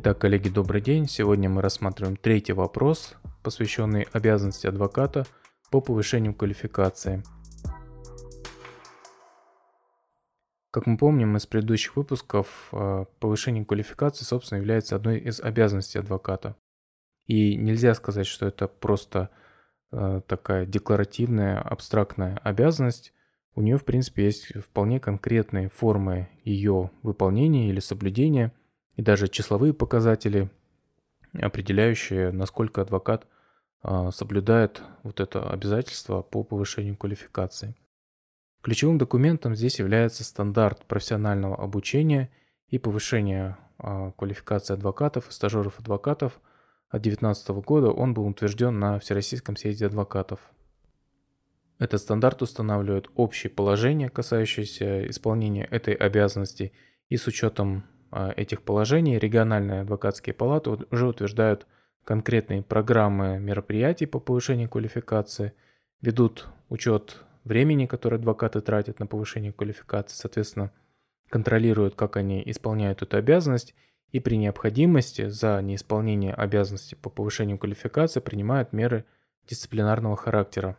Итак, коллеги, добрый день. Сегодня мы рассматриваем третий вопрос, посвященный обязанности адвоката по повышению квалификации. Как мы помним из предыдущих выпусков, э, повышение квалификации, собственно, является одной из обязанностей адвоката. И нельзя сказать, что это просто э, такая декларативная, абстрактная обязанность. У нее, в принципе, есть вполне конкретные формы ее выполнения или соблюдения – и даже числовые показатели, определяющие, насколько адвокат а, соблюдает вот это обязательство по повышению квалификации. Ключевым документом здесь является стандарт профессионального обучения и повышения а, квалификации адвокатов и стажеров адвокатов от 2019 года. Он был утвержден на Всероссийском съезде адвокатов. Этот стандарт устанавливает общие положения, касающиеся исполнения этой обязанности и с учетом этих положений региональные адвокатские палаты уже утверждают конкретные программы мероприятий по повышению квалификации, ведут учет времени, которое адвокаты тратят на повышение квалификации, соответственно, контролируют, как они исполняют эту обязанность, и при необходимости за неисполнение обязанностей по повышению квалификации принимают меры дисциплинарного характера.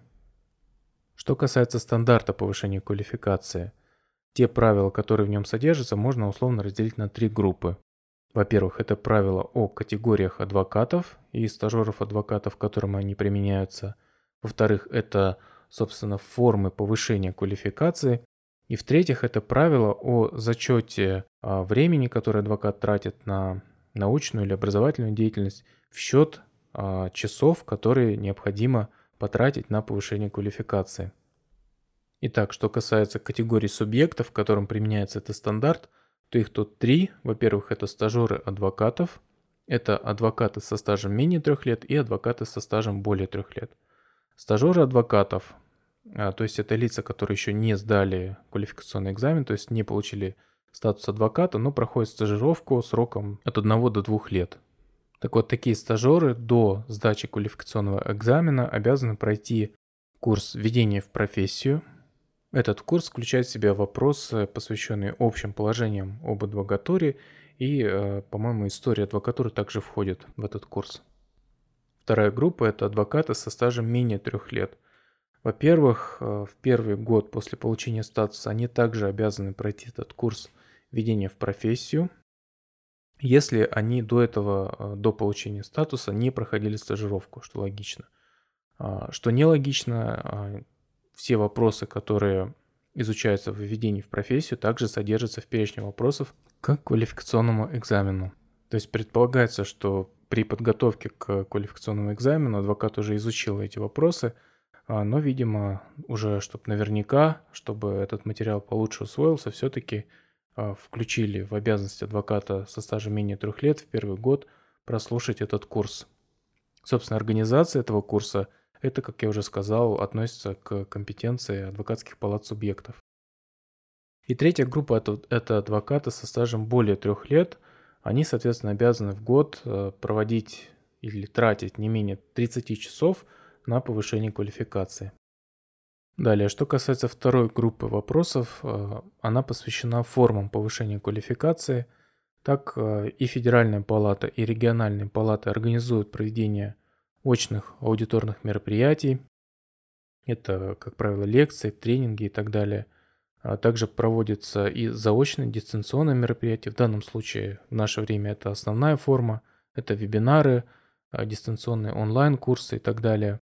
Что касается стандарта повышения квалификации – те правила, которые в нем содержатся, можно условно разделить на три группы. Во-первых, это правила о категориях адвокатов и стажеров адвокатов, которым они применяются. Во-вторых, это, собственно, формы повышения квалификации. И в-третьих, это правила о зачете а, времени, которое адвокат тратит на научную или образовательную деятельность в счет а, часов, которые необходимо потратить на повышение квалификации. Итак, что касается категории субъектов, которым применяется этот стандарт, то их тут три. Во-первых, это стажеры адвокатов, это адвокаты со стажем менее трех лет и адвокаты со стажем более трех лет. Стажеры адвокатов, а, то есть это лица, которые еще не сдали квалификационный экзамен, то есть не получили статус адвоката, но проходят стажировку сроком от 1 до 2 лет. Так вот, такие стажеры до сдачи квалификационного экзамена обязаны пройти курс введения в профессию, этот курс включает в себя вопросы, посвященные общим положениям об адвокатуре, и, э, по-моему, история адвокатуры также входит в этот курс. Вторая группа – это адвокаты со стажем менее трех лет. Во-первых, э, в первый год после получения статуса они также обязаны пройти этот курс введения в профессию, если они до этого, э, до получения статуса не проходили стажировку, что логично. А, что нелогично, а, все вопросы, которые изучаются в введении в профессию, также содержатся в перечне вопросов к квалификационному экзамену. То есть предполагается, что при подготовке к квалификационному экзамену адвокат уже изучил эти вопросы, а, но, видимо, уже чтобы наверняка, чтобы этот материал получше усвоился, все-таки а, включили в обязанность адвоката со стажем менее трех лет в первый год прослушать этот курс. Собственно, организация этого курса – это, как я уже сказал, относится к компетенции адвокатских палат субъектов. И третья группа это, это адвокаты со стажем более трех лет. Они, соответственно, обязаны в год э, проводить или тратить не менее 30 часов на повышение квалификации. Далее, что касается второй группы вопросов, э, она посвящена формам повышения квалификации. Так э, и Федеральная палата, и региональные палаты организуют проведение очных аудиторных мероприятий. Это, как правило, лекции, тренинги и так далее. А также проводятся и заочные дистанционные мероприятия. В данном случае в наше время это основная форма. Это вебинары, а, дистанционные онлайн-курсы и так далее.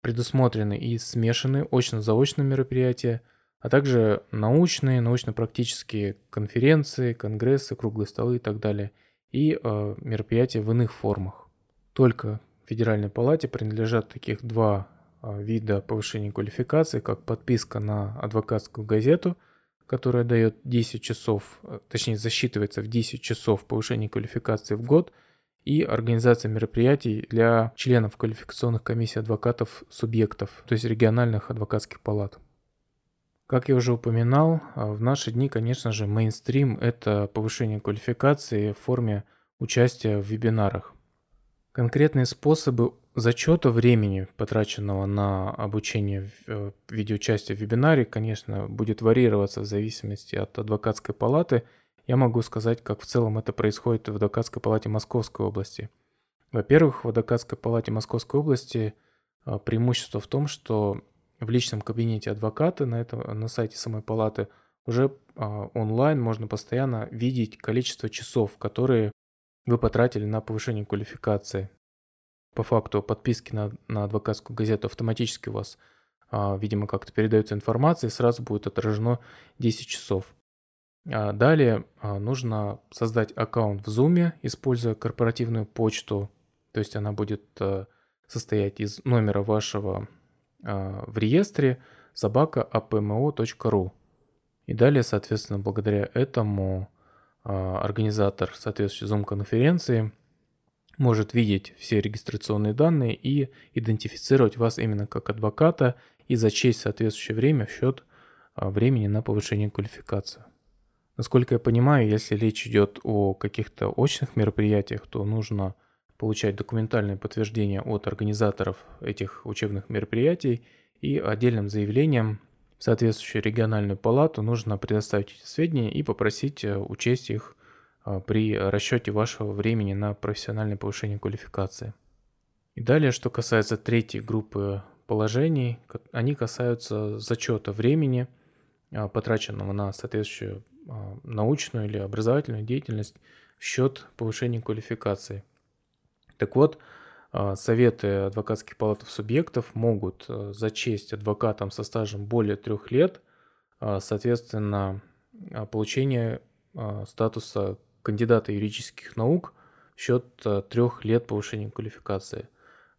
Предусмотрены и смешанные очно-заочные мероприятия, а также научные, научно-практические конференции, конгрессы, круглые столы и так далее. И э, мероприятия в иных формах. Только Федеральной палате принадлежат таких два а, вида повышения квалификации, как подписка на адвокатскую газету, которая дает 10 часов, э, точнее засчитывается в 10 часов повышения квалификации в год, и организация мероприятий для членов квалификационных комиссий адвокатов субъектов, то есть региональных адвокатских палат. Как я уже упоминал, а, в наши дни, конечно же, мейнстрим – это повышение квалификации в форме участия в вебинарах. Конкретные способы зачета времени, потраченного на обучение в э, виде участия в вебинаре, конечно, будет варьироваться в зависимости от адвокатской палаты я могу сказать, как в целом это происходит в адвокатской палате Московской области. Во-первых, в адвокатской палате Московской области а, преимущество в том, что в личном кабинете адвоката на, этом, на сайте самой палаты уже а, онлайн можно постоянно видеть количество часов, которые вы потратили на повышение квалификации. По факту подписки на, на адвокатскую газету автоматически у вас, а, видимо, как-то передается информация, и сразу будет отражено 10 часов. А далее а, нужно создать аккаунт в Zoom, используя корпоративную почту, то есть она будет а, состоять из номера вашего а, в реестре собака apmo.ru. И далее, соответственно, благодаря этому а, организатор соответствующей Zoom-конференции может видеть все регистрационные данные и идентифицировать вас именно как адвоката и зачесть соответствующее время в счет а, времени на повышение квалификации. Насколько я понимаю, если речь идет о каких-то очных мероприятиях, то нужно получать документальное подтверждение от организаторов этих учебных мероприятий и отдельным заявлением соответствующую региональную палату нужно предоставить эти сведения и попросить э, учесть их э, при расчете вашего времени на профессиональное повышение квалификации. И далее, что касается третьей группы положений, они касаются зачета времени, э, потраченного на соответствующую научную или образовательную деятельность в счет повышения квалификации – так вот, советы адвокатских палатов субъектов могут э, зачесть адвокатам со стажем более трех лет, а, соответственно, а, получение статуса кандидата юридических наук в счет э, трех лет повышения квалификации.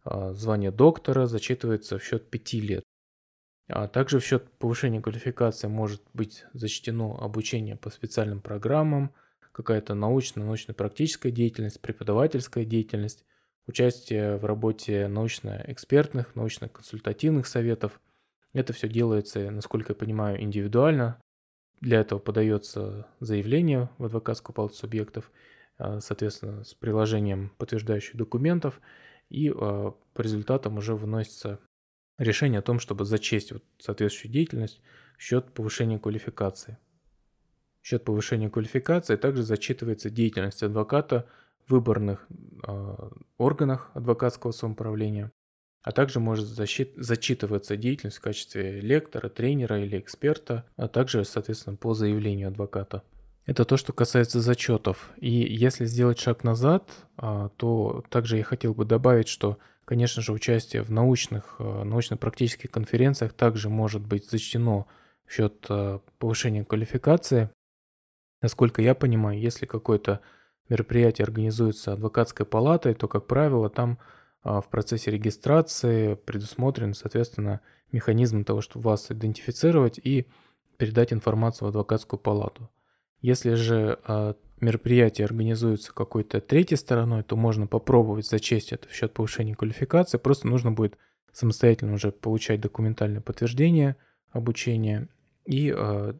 Звание доктора зачитывается в счет пяти лет. А также в счет повышения квалификации может быть зачтено обучение по специальным программам, какая-то научная, научно-практическая деятельность, преподавательская деятельность, участие в работе научно-экспертных, научно-консультативных советов. Это все делается, насколько я понимаю, индивидуально. Для этого подается заявление в адвокатскую палату субъектов, а, соответственно, с приложением подтверждающих документов, и а, по результатам уже выносится решение о том, чтобы зачесть вот соответствующую деятельность в счет повышения квалификации. В счет повышения квалификации также зачитывается деятельность адвоката – выборных э, органах адвокатского самоуправления, а также может защит, зачитываться деятельность в качестве лектора, тренера или эксперта, а также, соответственно, по заявлению адвоката. Это то, что касается зачетов. И если сделать шаг назад, э, то также я хотел бы добавить, что, конечно же, участие в научных, э, научно-практических конференциях также может быть зачтено в счет повышения квалификации. Насколько я понимаю, если какой-то мероприятие организуется адвокатской палатой, то, как правило, там а, в процессе регистрации предусмотрен, соответственно, механизм того, чтобы вас идентифицировать и передать информацию в адвокатскую палату. Если же а, мероприятие организуется какой-то третьей стороной, то можно попробовать зачесть это в счет повышения квалификации. Просто нужно будет самостоятельно уже получать документальное подтверждение обучения и а,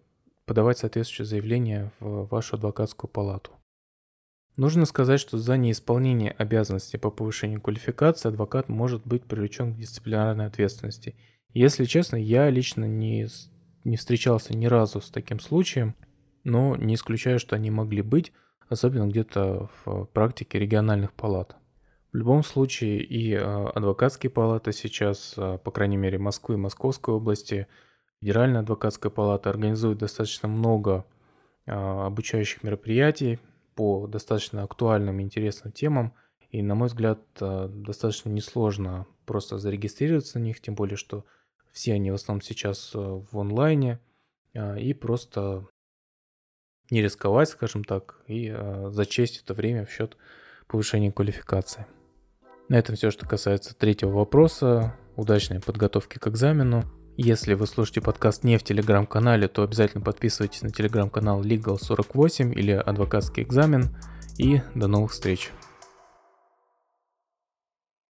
подавать соответствующее заявление в вашу адвокатскую палату. Нужно сказать, что за неисполнение обязанностей по повышению квалификации адвокат может быть привлечен к дисциплинарной ответственности. Если честно, я лично не, не встречался ни разу с таким случаем, но не исключаю, что они могли быть, особенно где-то в практике региональных палат. В любом случае и а, адвокатские палаты сейчас, а, по крайней мере Москвы и Московской области, Федеральная адвокатская палата организует достаточно много а, обучающих мероприятий, по достаточно актуальным и интересным темам. И, на мой взгляд, э, достаточно несложно просто зарегистрироваться на них, тем более, что все они в основном сейчас э, в онлайне. Э, и просто не рисковать, скажем так, и зачесть это время в счет повышения квалификации. На этом все, что касается третьего вопроса. Удачной подготовки к экзамену. Если вы слушаете подкаст не в телеграм-канале, то обязательно подписывайтесь на телеграм-канал Legal48 или Адвокатский экзамен. И до новых встреч!